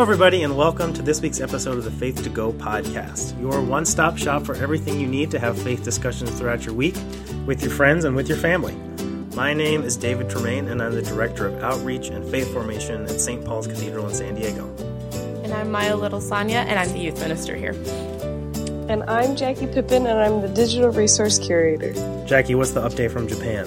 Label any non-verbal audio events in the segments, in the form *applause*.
Hello, everybody, and welcome to this week's episode of the Faith to Go podcast, your one stop shop for everything you need to have faith discussions throughout your week with your friends and with your family. My name is David Tremaine, and I'm the Director of Outreach and Faith Formation at St. Paul's Cathedral in San Diego. And I'm Maya Little Sonia, and I'm the youth minister here. And I'm Jackie Pippin, and I'm the digital resource curator. Jackie, what's the update from Japan?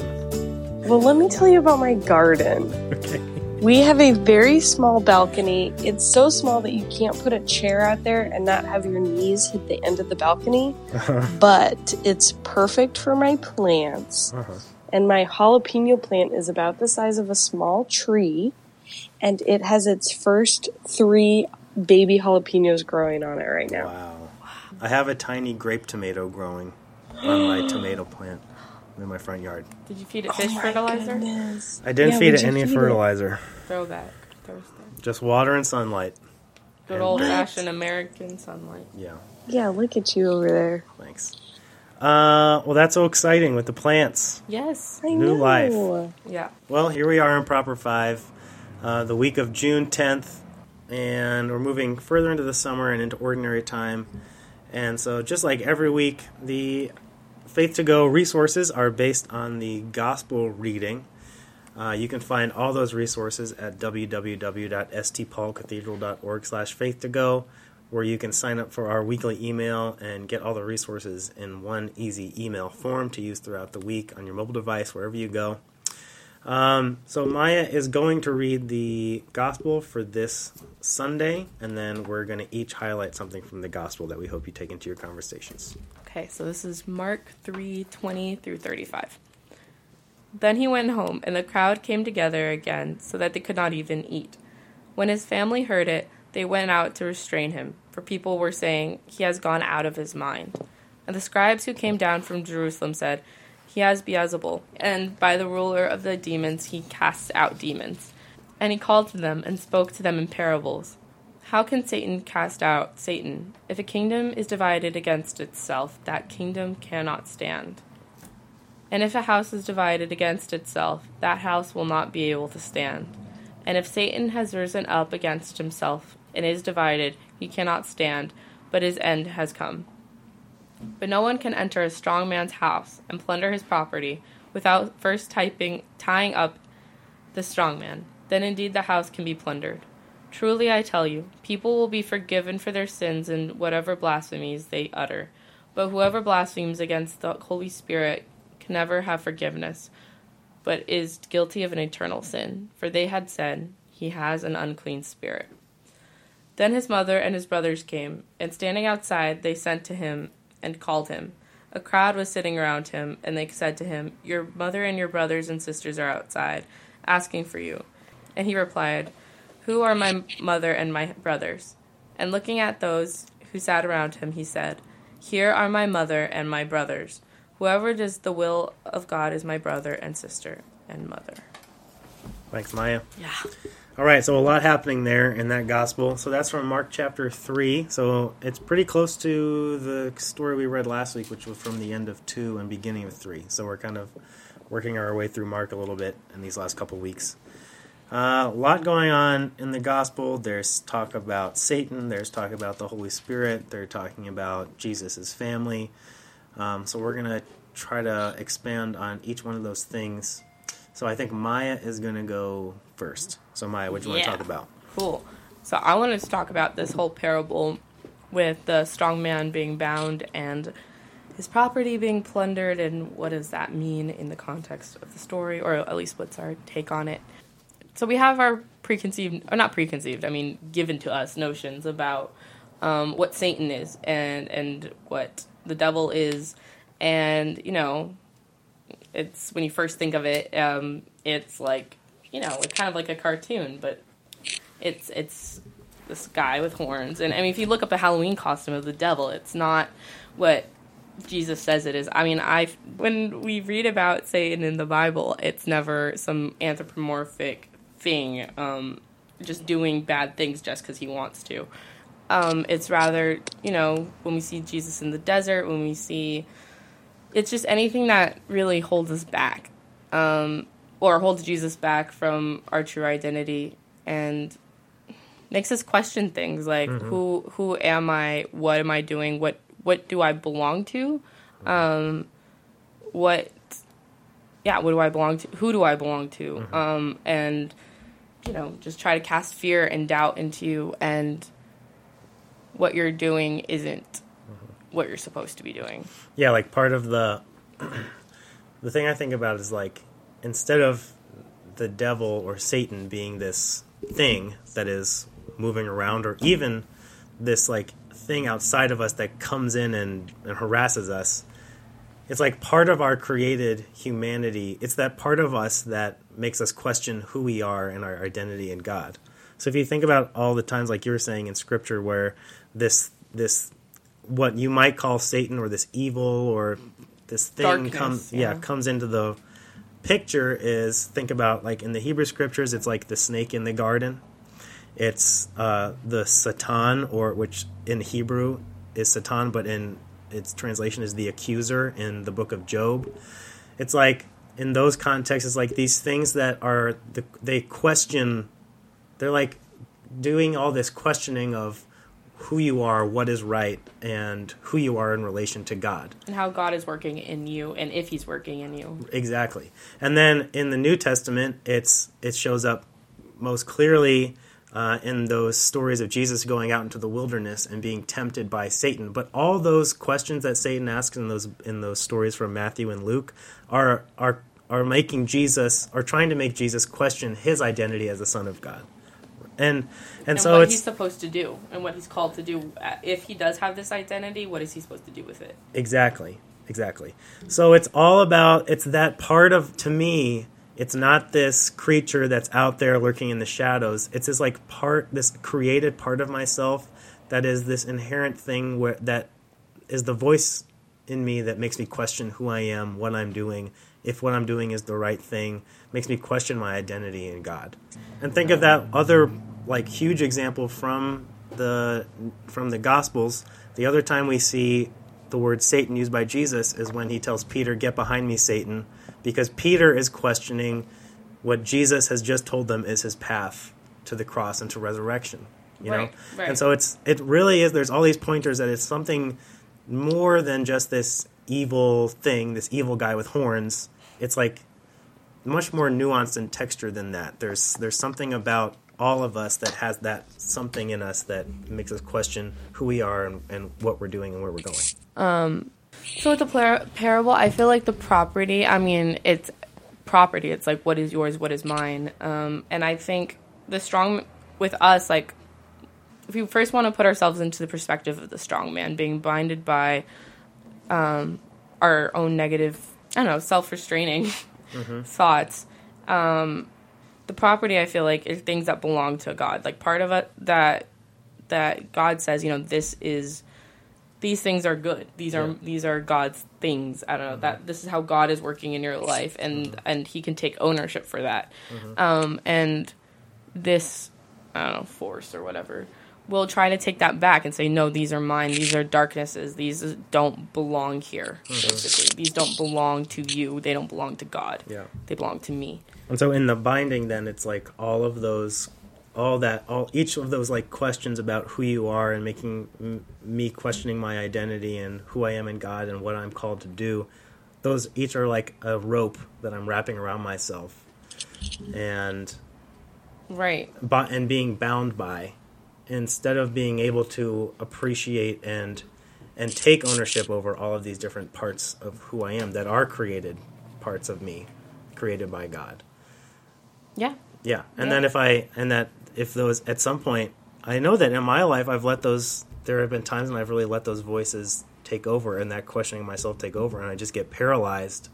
Well, let me tell you about my garden. *laughs* Okay. We have a very small balcony. It's so small that you can't put a chair out there and not have your knees hit the end of the balcony. Uh-huh. But it's perfect for my plants. Uh-huh. And my jalapeno plant is about the size of a small tree. And it has its first three baby jalapenos growing on it right now. Wow. I have a tiny grape tomato growing on my *gasps* tomato plant in my front yard. Did you feed it fish fertilizer? Goodness. I didn't Yeah, feed it any feed it? fertilizer, Throwback Thursday. just water and sunlight. Good old fashioned American sunlight. Yeah, Yeah, look at you over there. thanks. Uh, well, that's so exciting with the plants. Yes. I New know. life. Yeah. Well, here we are in Proper 5, uh, the week of June 10th, and we're moving further into the summer and into ordinary time. And so, just like every week, the Faith to Go resources are based on the gospel reading. Uh, you can find all those resources at www.stpaulcathedral.org slash faith to go, where you can sign up for our weekly email and get all the resources in one easy email form to use throughout the week on your mobile device, wherever you go. Um, so Maya is going to read the gospel for this Sunday, and then we're going to each highlight something from the gospel that we hope you take into your conversations. Okay, so this is Mark 3 20 through 35. Then he went home, and the crowd came together again, so that they could not even eat. When his family heard it, they went out to restrain him, for people were saying, He has gone out of his mind. And the scribes who came down from Jerusalem said, He has Beelzebul, and by the ruler of the demons he casts out demons. And he called to them and spoke to them in parables. How can Satan cast out Satan? If a kingdom is divided against itself, that kingdom cannot stand. And if a house is divided against itself, that house will not be able to stand. And if Satan has risen up against himself and is divided, he cannot stand, but his end has come. But no one can enter a strong man's house and plunder his property without first typing, tying up the strong man. Then indeed the house can be plundered. Truly I tell you, people will be forgiven for their sins and whatever blasphemies they utter. But whoever blasphemes against the Holy Spirit can never have forgiveness, but is guilty of an eternal sin. For they had said, He has an unclean spirit. Then his mother and his brothers came, and standing outside, they sent to him and called him. A crowd was sitting around him, and they said to him, Your mother and your brothers and sisters are outside, asking for you. And he replied, Who are my mother and my brothers? And looking at those who sat around him, he said, Here are my mother and my brothers. Whoever does the will of God is my brother and sister and mother. Thanks, Maya. Yeah. All right, so a lot happening there in that gospel. So that's from Mark chapter 3. So it's pretty close to the story we read last week, which was from the end of 2 and beginning of 3. So we're kind of working our way through Mark a little bit in these last couple weeks. Uh, a lot going on in the gospel. There's talk about Satan, there's talk about the Holy Spirit, they're talking about Jesus' family. Um, so we're going to try to expand on each one of those things. So I think Maya is going to go first. So Maya, what do you want to talk about? Cool. So I wanted to talk about this whole parable with the strong man being bound and his property being plundered and what does that mean in the context of the story or at least what's our take on it. So we have our preconceived or not preconceived, I mean given to us notions about um, what Satan is and and what the devil is. And you know it's when you first think of it um, it's like you know it's kind of like a cartoon but it's it's this guy with horns. And i mean if you look up a halloween costume of the devil it's not what jesus says it is. I mean i when we read about satan in the bible it's never some anthropomorphic thing um, just doing bad things just because he wants to um, it's rather you know when we see jesus in the desert when we see it's just anything that really holds us back um, or holds jesus back from our true identity and makes us question things like who who am I? What am I doing? What what do I belong to? Um, what yeah, what do I belong to? Who do I belong to? Um, and you know, just try to cast fear and doubt into you, and what you're doing isn't what you're supposed to be doing. yeah like part of the *clears throat* the thing i think about is like instead of the devil or satan being this thing that is moving around or even this like thing outside of us that comes in and, and harasses us it's like part of our created humanity it's that part of us that makes us question who we are and our identity in god so if you think about all the times like you were saying in scripture where this this what you might call satan or this evil or this thing comes yeah. yeah. comes into the picture is think about like in the hebrew scriptures it's like the snake in the garden it's uh, the satan or which in hebrew is satan but in its translation is the accuser in the book of job it's like in those contexts it's like these things that are the, they question they're like doing all this questioning of who you are what is right and who you are in relation to god And how God is working in you, and if He's working in you. exactly and then in the new testament it's it shows up most clearly uh, in those stories of jesus going out into the wilderness and being tempted by satan but all those questions that satan asks in those in those stories from matthew and luke are are are making jesus are trying to make jesus question his identity as the son of god and and, And so what he's supposed to do, and what he's called to do. Uh, If he does have this identity, what is he supposed to do with it? Exactly. Exactly. So it's all about it's that part of to me, it's not this creature that's out there lurking in the shadows. It's this like part this created part of myself that is this inherent thing where that is the voice in me that makes me question who I am, what I'm doing, if what I'm doing is the right thing, makes me question my identity in God. And think of that other like huge example from the from the gospels. The other time we see the word Satan used by Jesus is when he tells Peter, "Get behind me, Satan," because Peter is questioning what Jesus has just told them is his path to the cross and to resurrection. You know, Right, right. and so it's it really is. There's all these pointers that it's something more than just this evil thing, this evil guy with horns. It's like much more nuanced and texture than that. There's there's something about all of us that has that something in us that makes us question who we are and, and what we're doing and where we're going. Um, So with the par- parable, I feel like the property. I mean, it's property. It's like what is yours, what is mine. Um, and I think the strong with us, like if we first want to put ourselves into the perspective of the strong man being blinded by um, our own negative, I don't know, self restraining *laughs* thoughts. Um, the property, I feel like, is things that belong to God. Like part of it that that God says, you know, this is these things are good. These are Yeah. these are God's things. I don't know that mm-hmm. this is how God is working in your life, and mm-hmm. and He can take ownership for that. Mm-hmm. Um, and this, I don't know, force or whatever, will try to take that back and say, no, these are mine. These are darknesses. These don't belong here. Basically, these don't belong to you. They don't belong to God. Yeah. They belong to me. And so in the binding, then it's like all of those, all that, all each of those like questions about who you are and making m- me questioning my identity and who I am in God and what I'm called to do. Those each are like a rope that I'm wrapping around myself, and Right. bu- and being bound by, instead of being able to appreciate and and take ownership over all of these different parts of who I am that are created parts of me, created by God. Yeah. Yeah, and Yeah. then if I and that if those at some point I know that in my life I've let those there have been times when I've really let those voices take over and that questioning myself take over and I just get paralyzed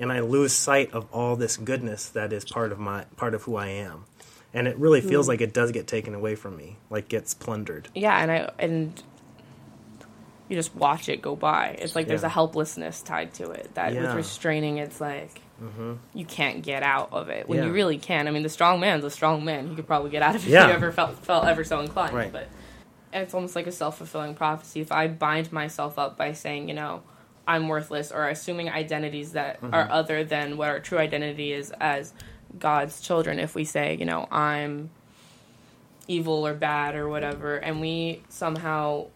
and I lose sight of all this goodness that is part of my part of who I am. And it really feels hmm. like it does get taken away from me, like gets plundered. Yeah, and I and you just watch it go by. It's like there's a helplessness tied to it that Yeah. with restraining, it's like Mm-hmm. you can't get out of it when Yeah. you really can. I mean, the strong man's a strong man. He could probably get out of it Yeah. if you ever felt felt ever so inclined. Right. But it's almost like a self fulfilling prophecy. If I bind myself up by saying, you know, I'm worthless, or assuming identities that are mm-hmm. other than what our true identity is as God's children, if we say, you know, I'm evil or bad or whatever, and we somehow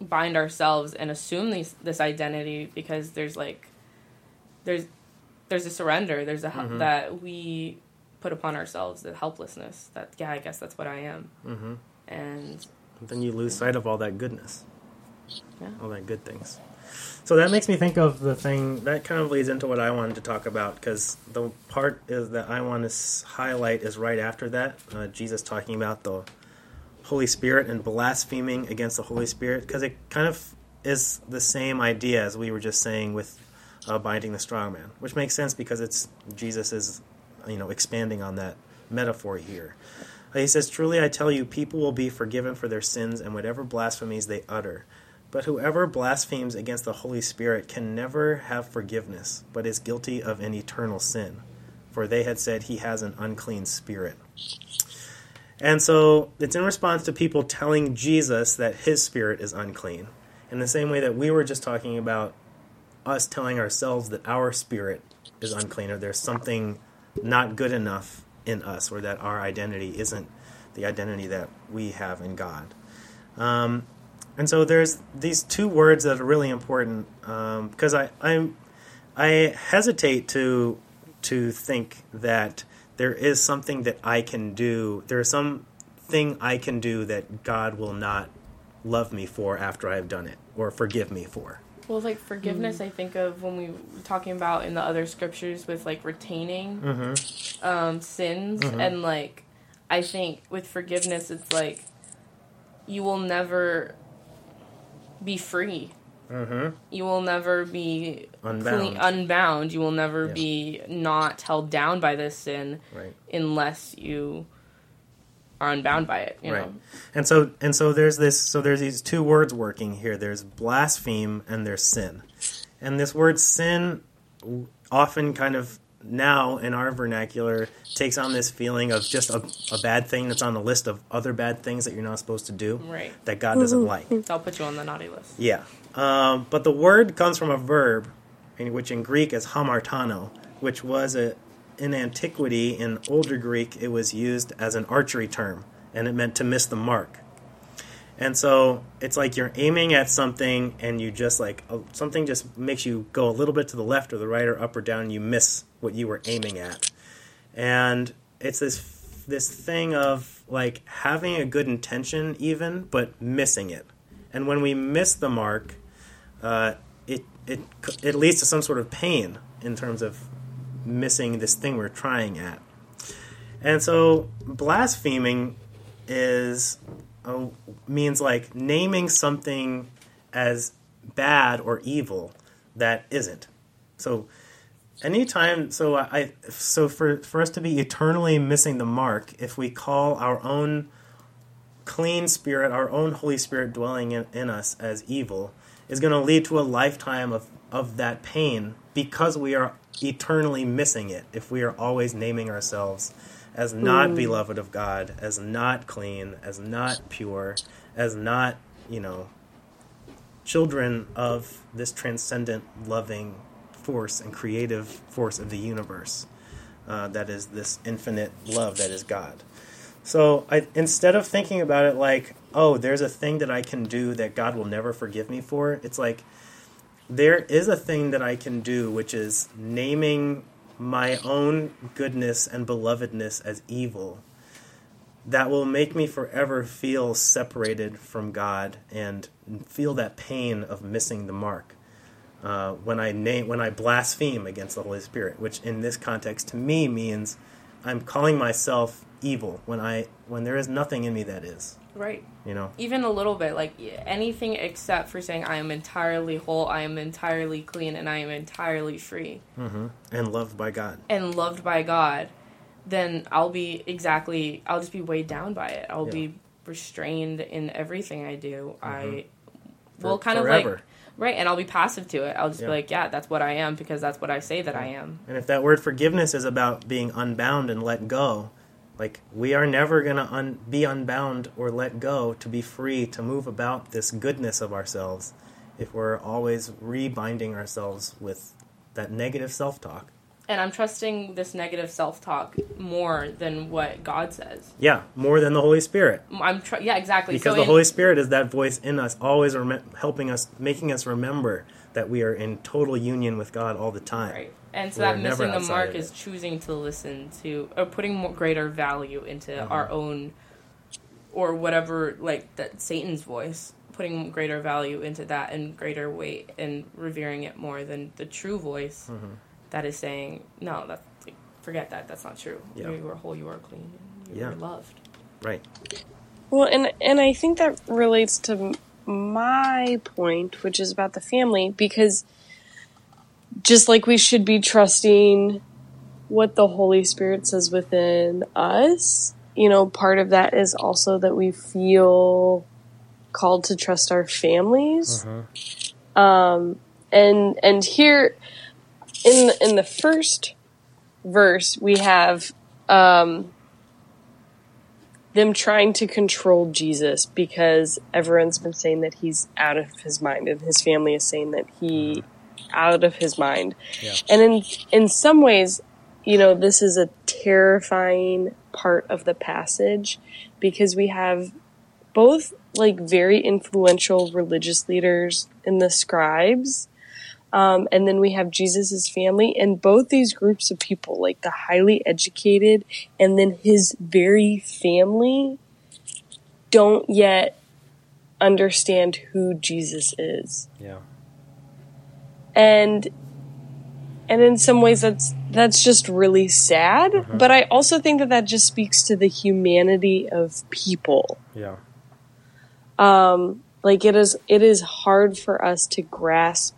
bind ourselves and assume these, this identity because there's like there's there's a surrender there's a Mm-hmm. that we put upon ourselves the helplessness that yeah i guess that's what i am Mm-hmm. and Then you lose sight of all that goodness, Yeah. all that good things. So that makes me think of the thing that kind of leads into what I wanted to talk about because the part is that I want to highlight is right after that. Uh, Jesus talking about the Holy Spirit and blaspheming against the Holy Spirit because it kind of is the same idea as we were just saying with uh, binding the strong man, which makes sense because it's Jesus is you know expanding on that metaphor here. Uh, He says, Truly I tell you, people will be forgiven for their sins and whatever blasphemies they utter. But whoever blasphemes against the Holy Spirit can never have forgiveness, but is guilty of an eternal sin. For they had said he has an unclean spirit. And so it's in response to people telling Jesus that his spirit is unclean. In the same way that we were just talking about us telling ourselves that our spirit is unclean or there's something not good enough in us or that our identity isn't the identity that we have in God. Um, and so there's these two words that are really important um, because I I'm, I hesitate to to think that there is something that I can do. There is some thing I can do that God will not love me for after I've done it or forgive me for. Well like forgiveness i think of when we were talking about in the other scriptures with like retaining Mm-hmm. um, sins Mhm. and like i think with forgiveness it's like you will never be free Mm-hmm. you will never be Unbound. unbound you will never Yeah. be not held down by this sin Right. unless you are unbound by it you Right. know And so and so there's this so there's these two words working here. There's blaspheme and there's sin. And this word sin often kind of now in our vernacular takes on this feeling of just a, a bad thing that's on the list of other bad things that you're not supposed to do right that God doesn't like. i'll put you on the naughty list Yeah. Um, but the word comes from a verb, in- which in Greek is hamartano, which was a, in antiquity, in older Greek, it was used as an archery term, and it meant to miss the mark. And so it's like you're aiming at something, and you just like something just makes you go a little bit to the left or the right or up or down, and you miss what you were aiming at. And it's this this thing of like having a good intention, even but missing it. And when we miss the mark, uh, it it it leads to some sort of pain in terms of missing this thing we're trying at. And so blaspheming is uh, means like naming something as bad or evil that isn't. So anytime so I so for for us to be eternally missing the mark if we call our own clean spirit, our own Holy Spirit dwelling in, in us as evil, is going to lead to a lifetime of, of that pain because we are eternally missing it if we are always naming ourselves as not beloved of God, as not clean, as not pure, as not, you know, children of this transcendent, loving force and creative force of the universe uh, that is this infinite love that is God. So I, instead of thinking about it like, oh, there's a thing that I can do that God will never forgive me for, it's like there is a thing that I can do, which is naming my own goodness and belovedness as evil that will make me forever feel separated from God and feel that pain of missing the mark. Uh, when I name, when I blaspheme against the Holy Spirit, which in this context to me means I'm calling myself evil when I when there is nothing in me that is. Right You know. even a little bit like anything except for saying i am entirely whole i am entirely clean and i am entirely free hmm And loved by God. and loved by god then i'll be exactly i'll just be weighed down by it i'll Yeah. be restrained in everything i do i Mm-hmm. For- will kind of like right and i'll be passive to it i'll just Yeah. be like yeah that's what i am because that's what i say that i am And if that word forgiveness is about being unbound and let go, like we are never going to un- be unbound or let go to be free to move about this goodness of ourselves if we're always rebinding ourselves with that negative self talk. And I'm trusting this negative self talk more than what God says. Yeah, more than the Holy Spirit. I'm tr- yeah, exactly. Because so the in- Holy Spirit is that voice in us, always rem- helping us, making us remember that we are in total union with God all the time. Right. And so We're that missing the mark is choosing to listen to or putting more greater value into Mm-hmm. our own or whatever like that Satan's voice, putting greater value into that and greater weight and revering it more than the true voice Mm-hmm. that is saying, No, that's forget that, that's not true. Yeah. You are whole, you are clean, you Yeah. are loved. Right. Well, and and I think that relates to my point, which is about the family, because just like we should be trusting what the Holy Spirit says within us, you know, part of that is also that we feel called to trust our families. Um, and and here in the, in the first verse we have um, them trying to control Jesus because everyone's been saying that he's out of his mind, and his family is saying that he out of his mind. Yeah. And in in some ways, you know, this is a terrifying part of the passage because we have both like very influential religious leaders in the scribes. Um, and then we have Jesus's family, and both these groups of people, like the highly educated, and then his very family, don't yet understand who Jesus is Yeah. And and in some ways that's that's just really sad uh-huh. but i also think that that just speaks to the humanity of people. Yeah. um like it is it is hard for us to grasp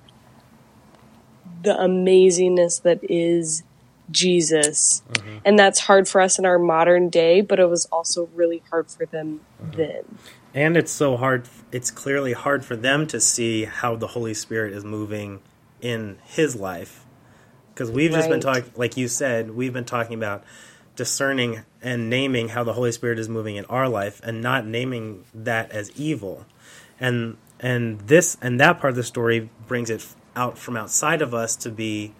the amazingness that is jesus. Mm-hmm. And that's hard for us in our modern day but it was also really hard for them mm-hmm. then. And it's so hard, it's clearly hard for them to see how the Holy Spirit is moving in his life. Because we've just been talking, like you said, we've been talking about discerning and naming how the Holy Spirit is moving in our life and not naming that as evil. And and this and that part of the story brings it out from outside of us to be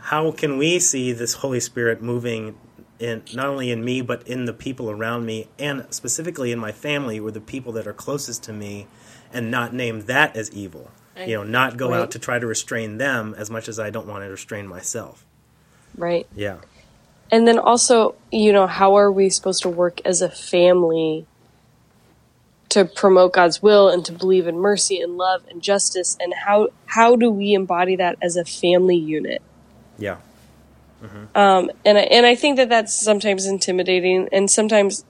how can we see this Holy Spirit moving in not only in me but in the people around me and specifically in my family or the people that are closest to me and not name that as evil. You know, not go Right. out to try to restrain them as much as I don't want to restrain myself. right Yeah. And then also, you know, how are we supposed to work as a family to promote God's will and to believe in mercy and love and justice? And how how do we embody that as a family unit? Yeah. Um, and I, and I think that that's sometimes intimidating, and sometimes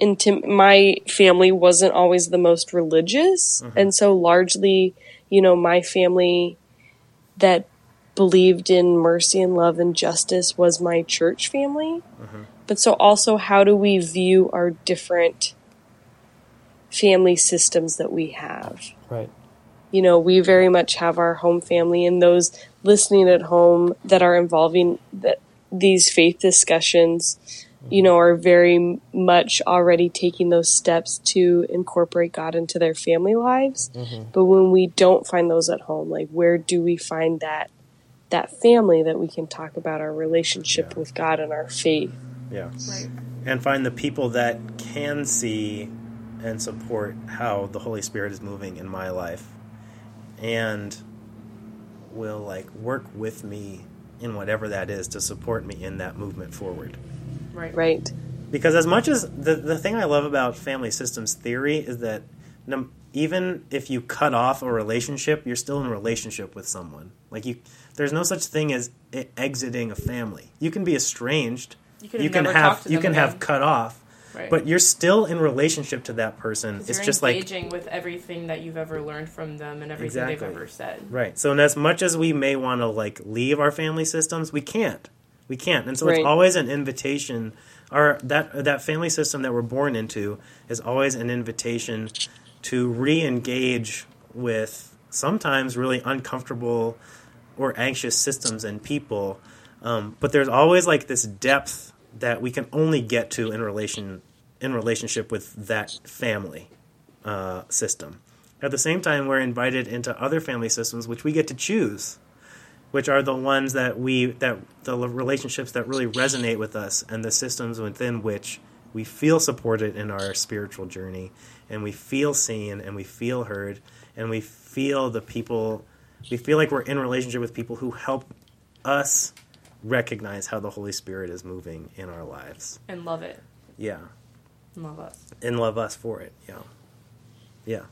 intim- my family wasn't always the most religious, and so largely, you know, my family that believed in mercy and love and justice was my church family. Mm-hmm. But so also, how do we view our different family systems that we have? Right. you know, we very much have our home family and those listening at home that are involving that these faith discussions, you know, are very much already taking those steps to incorporate God into their family lives. Mm-hmm. But when we don't find those at home, like where do we find that that family that we can talk about our relationship Yeah. with God and our faith? Yeah. Right. And find the people that can see and support how the Holy Spirit is moving in my life and will like work with me in whatever that is to support me in that movement forward. Right. Right. Because as much as the the thing I love about family systems theory is that num- even if you cut off a relationship, you're still in a relationship with someone. Like you, there's no such thing as exiting a family. You can be estranged. You could You can never have talk to you them can have cut off, Right. but you're still in relationship to that person. It's you're just like engaging with everything that you've ever learned from them and everything they've ever said. Right. So, and as much as we may want to like leave our family systems, we can't. We can't. And so Right. it's always an invitation. Our that that family system that we're born into is always an invitation to re-engage with sometimes really uncomfortable or anxious systems and people. Um, but there's always like this depth that we can only get to in relation in relationship with that family uh, system. At the same time, we're invited into other family systems, which we get to choose. Which are the ones that we that the relationships that really resonate with us and the systems within which we feel supported in our spiritual journey and we feel seen and we feel heard and we feel the people we feel like we're in relationship with people who help us recognize how the Holy Spirit is moving in our lives. And love it. Yeah. And love us. And love us for it. Yeah. Yeah.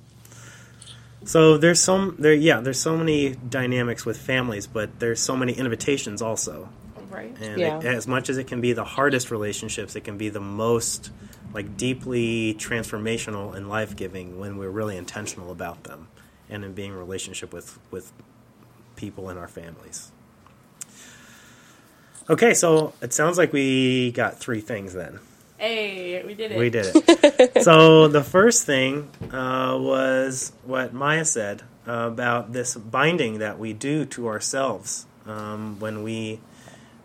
So there's some there yeah, there's so many dynamics with families, but there's so many invitations also. Right. And Yeah. it, as much as it can be the hardest relationships, it can be the most like deeply transformational and life-giving when we're really intentional about them and in being in relationship with with people in our families. Okay, so it sounds like we got three things then. Hey, we did it. We did it. *laughs* so the first thing uh, was what Maya said uh, about this binding that we do to ourselves um, when we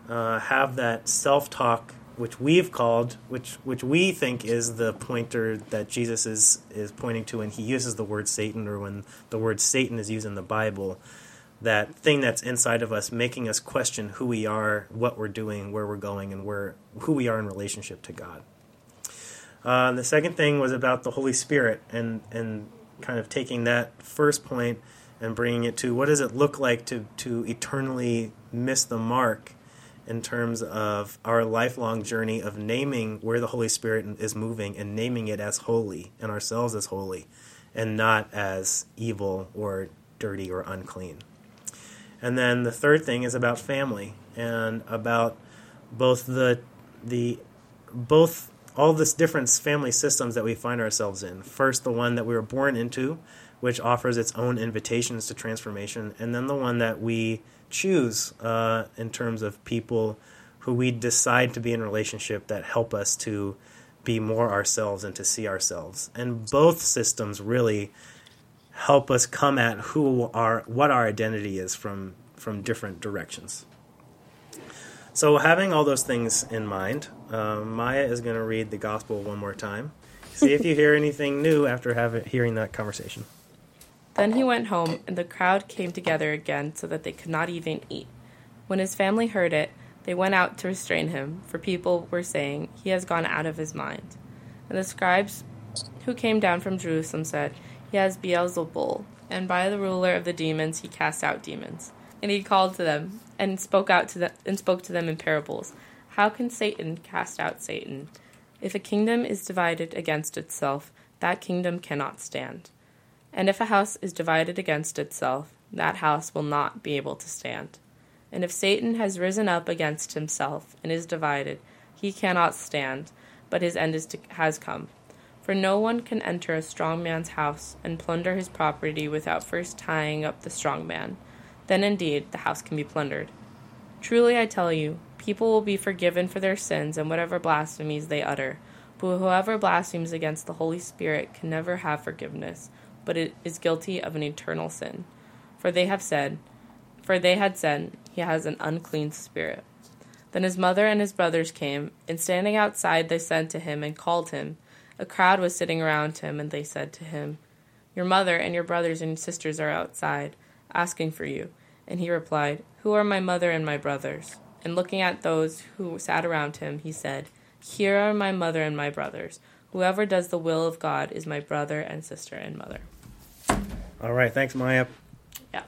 uh, have that self-talk, which we've called, which which we think is the pointer that Jesus is is pointing to when he uses the word Satan, or when the word Satan is used in the Bible. That thing that's inside of us, making us question who we are, what we're doing, where we're going, and where who we are in relationship to God. Uh, the second thing was about the Holy Spirit and and kind of taking that first point and bringing it to what does it look like to to eternally miss the mark in terms of our lifelong journey of naming where the Holy Spirit is moving and naming it as holy and ourselves as holy and not as evil or dirty or unclean. And then the third thing is about family and about both the the both all this different family systems that we find ourselves in. First, the one that we were born into, which offers its own invitations to transformation, and then the one that we choose uh, in terms of people who we decide to be in relationship that help us to be more ourselves and to see ourselves. And both systems really help us come at who our what our identity is from from different directions. So, having all those things in mind, uh, Maya is going to read the gospel one more time. See if you hear anything new after having hearing that conversation. Then he went home, and the crowd came together again so that they could not even eat. When his family heard it, they went out to restrain him, for people were saying, He has gone out of his mind. And the scribes who came down from Jerusalem said, He has Beelzebul, and by the ruler of the demons he casts out demons. And he called to them and spoke out to them and spoke to them in parables. How can Satan cast out Satan? If a kingdom is divided against itself, that kingdom cannot stand. And if a house is divided against itself, that house will not be able to stand. And if Satan has risen up against himself and is divided, he cannot stand, but his end to, has come. For no one can enter a strong man's house and plunder his property without first tying up the strong man. Then indeed the house can be plundered. Truly I tell you, people will be forgiven for their sins and whatever blasphemies they utter. But whoever blasphemes against the Holy Spirit can never have forgiveness, but it is guilty of an eternal sin. For they have said, for they had said, he has an unclean spirit. Then his mother and his brothers came, and standing outside they sent to him and called him. A crowd was sitting around him, and they said to him, Your mother and your brothers and sisters are outside, asking for you. And he replied, Who are my mother and my brothers? And looking at those who sat around him, he said, Here are my mother and my brothers. Whoever does the will of God is my brother and sister and mother. All right, thanks, Maya. Yeah.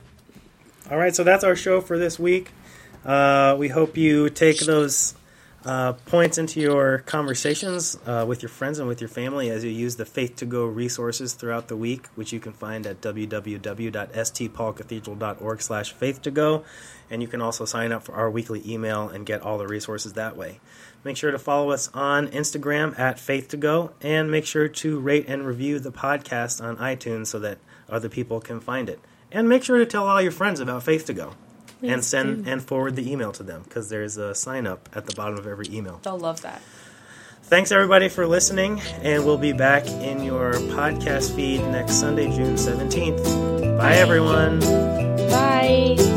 All right, so that's our show for this week. Uh, we hope you take those uh, points into your conversations uh, with your friends and with your family as you use the Faith to Go resources throughout the week, which you can find at www.stpaulcathedral.org slash faith to go. And you can also sign up for our weekly email and get all the resources that way. Make sure to follow us on Instagram at Faith to Go, and make sure to rate and review the podcast on iTunes so that other people can find it. And make sure to tell all your friends about Faith to Go and send do. and forward the email to them because there's a sign up at the bottom of every email. They'll love that. Thanks everybody for listening, and we'll be back in your podcast feed next Sunday, June 17th. Bye everyone. Bye.